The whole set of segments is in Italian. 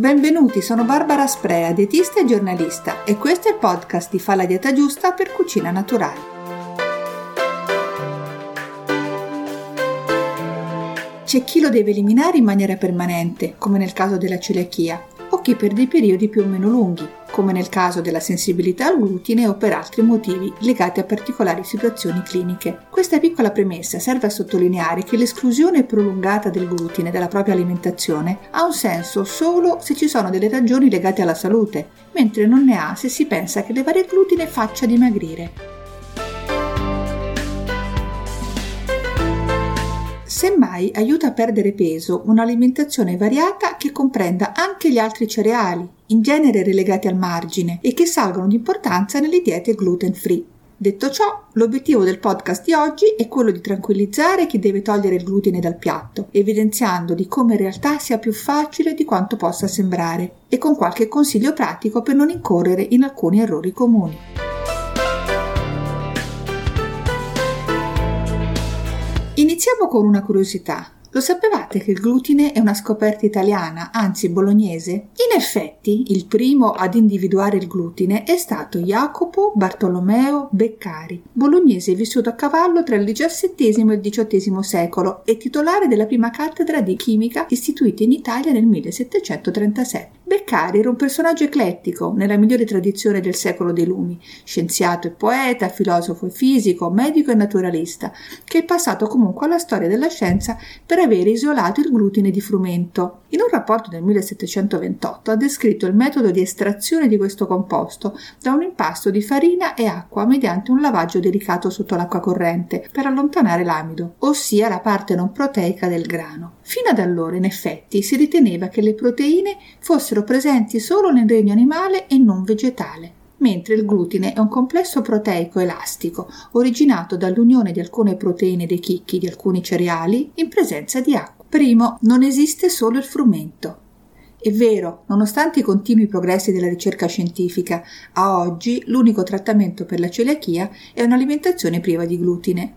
Benvenuti, sono Barbara Sprea, dietista e giornalista e questo è il podcast di Fa la dieta giusta per cucina naturale. C'è chi lo deve eliminare in maniera permanente, come nel caso della celiachia, o chi per dei periodi più o meno lunghi, come nel caso della sensibilità al glutine o per altri motivi legati a particolari situazioni cliniche. Questa piccola premessa serve a sottolineare che l'esclusione prolungata del glutine dalla propria alimentazione ha un senso solo se ci sono delle ragioni legate alla salute, mentre non ne ha se si pensa che levare il glutine faccia dimagrire. Semmai aiuta a perdere peso un'alimentazione variata che comprenda anche gli altri cereali, in genere relegati al margine, e che salgono di importanza nelle diete gluten free. Detto ciò, l'obiettivo del podcast di oggi è quello di tranquillizzare chi deve togliere il glutine dal piatto, evidenziando di come in realtà sia più facile di quanto possa sembrare, e con qualche consiglio pratico per non incorrere in alcuni errori comuni. Iniziamo con una curiosità. Lo sapevate che il glutine è una scoperta italiana, anzi bolognese? In effetti, il primo ad individuare il glutine è stato Jacopo Bartolomeo Beccari, bolognese vissuto a cavallo tra il XVII e il XVIII secolo e titolare della prima cattedra di chimica istituita in Italia nel 1737. Beccari era un personaggio eclettico, nella migliore tradizione del secolo dei lumi, scienziato e poeta, filosofo e fisico, medico e naturalista, che è passato comunque alla storia della scienza per avere isolato il glutine di frumento. In un rapporto del 1728 ha descritto il metodo di estrazione di questo composto da un impasto di farina e acqua mediante un lavaggio delicato sotto l'acqua corrente per allontanare l'amido, ossia la parte non proteica del grano. Fino ad allora, in effetti, si riteneva che le proteine fossero presenti solo nel regno animale e non vegetale mentre il glutine è un complesso proteico elastico originato dall'unione di alcune proteine dei chicchi di alcuni cereali in presenza di acqua. Primo, non esiste solo il frumento. È vero, nonostante i continui progressi della ricerca scientifica, a oggi l'unico trattamento per la celiachia è un'alimentazione priva di glutine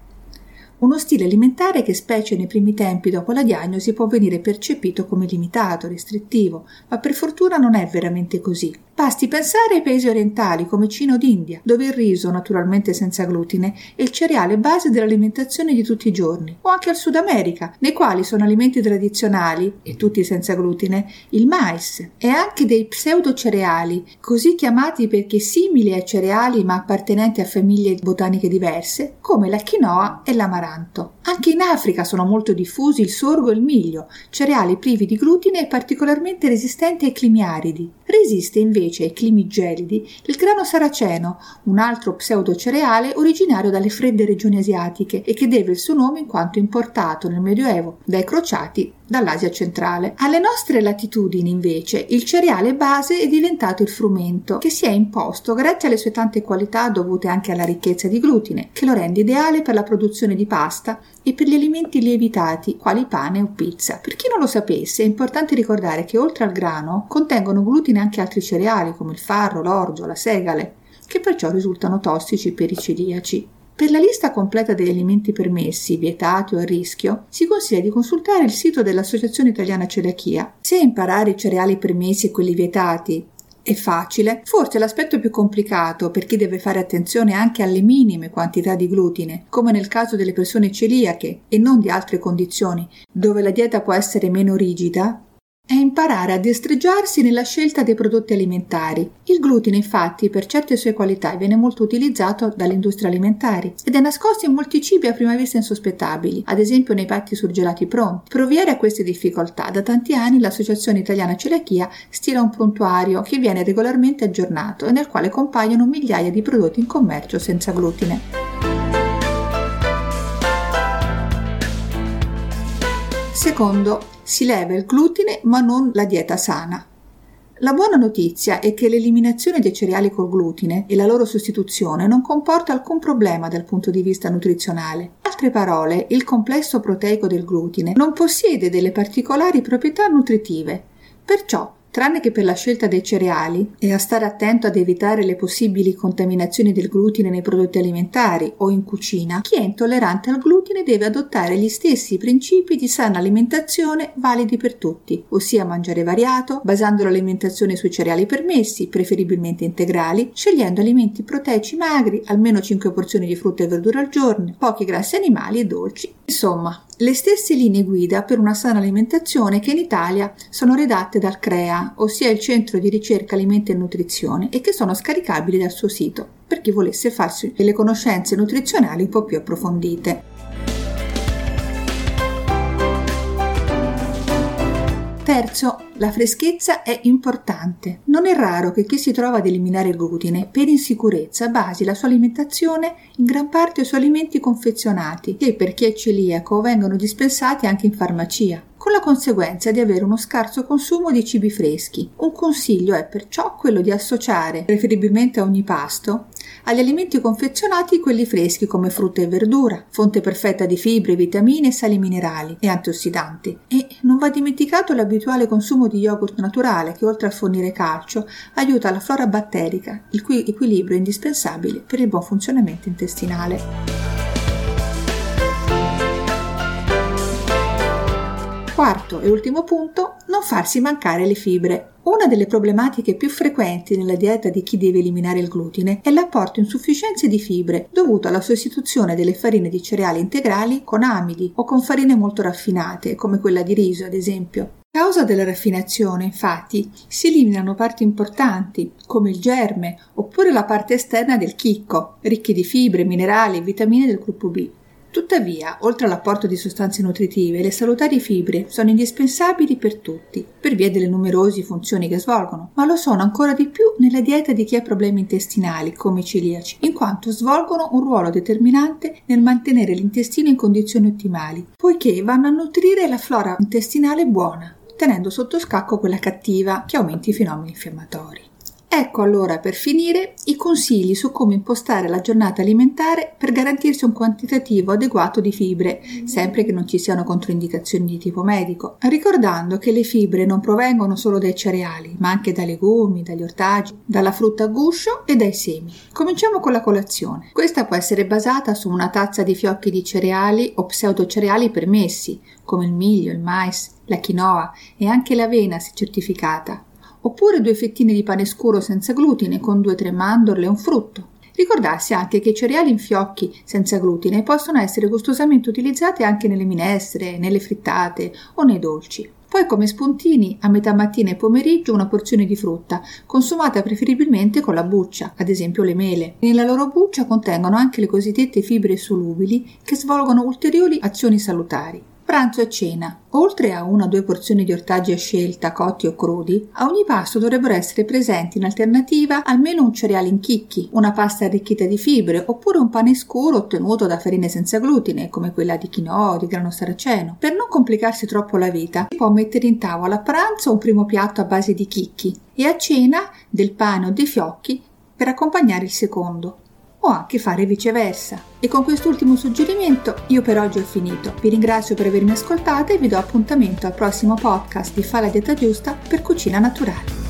uno stile alimentare che specie nei primi tempi dopo la diagnosi può venire percepito come limitato, restrittivo, ma per fortuna non è veramente così. Basti pensare ai paesi orientali come Cina o India, dove il riso, naturalmente senza glutine, è il cereale base dell'alimentazione di tutti i giorni, o anche al Sud America, nei quali sono alimenti tradizionali, e tutti senza glutine, il mais e anche dei pseudocereali, così chiamati perché simili ai cereali ma appartenenti a famiglie botaniche diverse, come la quinoa e l'amaranto. Anche in Africa sono molto diffusi il sorgo e il miglio, cereali privi di glutine e particolarmente resistenti ai climi aridi. Resiste invece ai climi gelidi il grano saraceno, un altro pseudocereale originario dalle fredde regioni asiatiche e che deve il suo nome in quanto importato nel Medioevo dai crociati dall'Asia centrale. Alle nostre latitudini, invece, il cereale base è diventato il frumento, che si è imposto grazie alle sue tante qualità dovute anche alla ricchezza di glutine, che lo rende ideale per la produzione di pasta e per gli alimenti lievitati, quali pane o pizza. Per chi non lo sapesse, è importante ricordare che oltre al grano contengono glutine anche altri cereali come il farro, l'orzo, la segale, che perciò risultano tossici per i celiaci. Per la lista completa degli alimenti permessi, vietati o a rischio, si consiglia di consultare il sito dell'Associazione Italiana Celiachia. Se imparare i cereali permessi e quelli vietati è facile, forse l'aspetto più complicato per chi deve fare attenzione anche alle minime quantità di glutine, come nel caso delle persone celiache e non di altre condizioni, dove la dieta può essere meno rigida, è imparare a destreggiarsi nella scelta dei prodotti alimentari. Il glutine, infatti, per certe sue qualità viene molto utilizzato dalle industrie alimentari ed è nascosto in molti cibi a prima vista insospettabili, ad esempio nei patti surgelati pronti. Per ovviare a queste difficoltà, da tanti anni l'Associazione Italiana Celiachia stila un prontuario che viene regolarmente aggiornato e nel quale compaiono migliaia di prodotti in commercio senza glutine. Secondo, si leva il glutine ma non la dieta sana. La buona notizia è che l'eliminazione dei cereali col glutine e la loro sostituzione non comporta alcun problema dal punto di vista nutrizionale. In altre parole, il complesso proteico del glutine non possiede delle particolari proprietà nutritive. Perciò Tranne che per la scelta dei cereali e a stare attento ad evitare le possibili contaminazioni del glutine nei prodotti alimentari o in cucina, chi è intollerante al glutine deve adottare gli stessi principi di sana alimentazione validi per tutti, ossia mangiare variato, basando l'alimentazione sui cereali permessi, preferibilmente integrali, scegliendo alimenti proteici magri, almeno 5 porzioni di frutta e verdura al giorno, pochi grassi animali e dolci. Insomma, le stesse linee guida per una sana alimentazione che in Italia sono redatte dal CREA, ossia il Centro di Ricerca Alimenti e Nutrizione, e che sono scaricabili dal suo sito per chi volesse farsi delle conoscenze nutrizionali un po' più approfondite. Terzo, la freschezza è importante. Non è raro che chi si trova ad eliminare il glutine per insicurezza basi la sua alimentazione in gran parte su alimenti confezionati che per chi è celiaco vengono dispensati anche in farmacia con la conseguenza di avere uno scarso consumo di cibi freschi. Un consiglio è perciò quello di associare, preferibilmente a ogni pasto, agli alimenti confezionati quelli freschi come frutta e verdura, fonte perfetta di fibre, vitamine, sali minerali e antiossidanti. E non va dimenticato l'abituale consumo di yogurt naturale che oltre a fornire calcio aiuta la flora batterica, il cui equilibrio è indispensabile per il buon funzionamento intestinale. Quarto e ultimo punto, non farsi mancare le fibre. Una delle problematiche più frequenti nella dieta di chi deve eliminare il glutine è l'apporto insufficiente di fibre dovuto alla sostituzione delle farine di cereali integrali con amidi o con farine molto raffinate, come quella di riso ad esempio. A causa della raffinazione, infatti, si eliminano parti importanti, come il germe oppure la parte esterna del chicco, ricchi di fibre, minerali e vitamine del gruppo B. Tuttavia, oltre all'apporto di sostanze nutritive, le salutari fibre sono indispensabili per tutti, per via delle numerose funzioni che svolgono, ma lo sono ancora di più nella dieta di chi ha problemi intestinali, come i celiaci, in quanto svolgono un ruolo determinante nel mantenere l'intestino in condizioni ottimali, poiché vanno a nutrire la flora intestinale buona, tenendo sotto scacco quella cattiva che aumenta i fenomeni infiammatori. Ecco allora per finire i consigli su come impostare la giornata alimentare per garantirsi un quantitativo adeguato di fibre, sempre che non ci siano controindicazioni di tipo medico, ricordando che le fibre non provengono solo dai cereali, ma anche dai legumi, dagli ortaggi, dalla frutta a guscio e dai semi. Cominciamo con la colazione. Questa può essere basata su una tazza di fiocchi di cereali o pseudocereali permessi, come il miglio, il mais, la quinoa e anche l'avena se certificata oppure due fettine di pane scuro senza glutine con due o tre mandorle e un frutto. Ricordarsi anche che i cereali in fiocchi senza glutine possono essere gustosamente utilizzati anche nelle minestre, nelle frittate o nei dolci. Poi come spuntini a metà mattina e pomeriggio una porzione di frutta, consumata preferibilmente con la buccia, ad esempio le mele. Nella loro buccia contengono anche le cosiddette fibre solubili che svolgono ulteriori azioni salutari. Pranzo e cena. Oltre a una o due porzioni di ortaggi a scelta, cotti o crudi, a ogni pasto dovrebbero essere presenti in alternativa almeno un cereale in chicchi, una pasta arricchita di fibre oppure un pane scuro ottenuto da farine senza glutine, come quella di quinoa o di grano saraceno. Per non complicarsi troppo la vita, si può mettere in tavola a pranzo un primo piatto a base di chicchi e a cena del pane o dei fiocchi per accompagnare il secondo o anche fare viceversa. E con quest'ultimo suggerimento io per oggi ho finito. Vi ringrazio per avermi ascoltato e vi do appuntamento al prossimo podcast di Fa la dieta giusta per cucina naturale.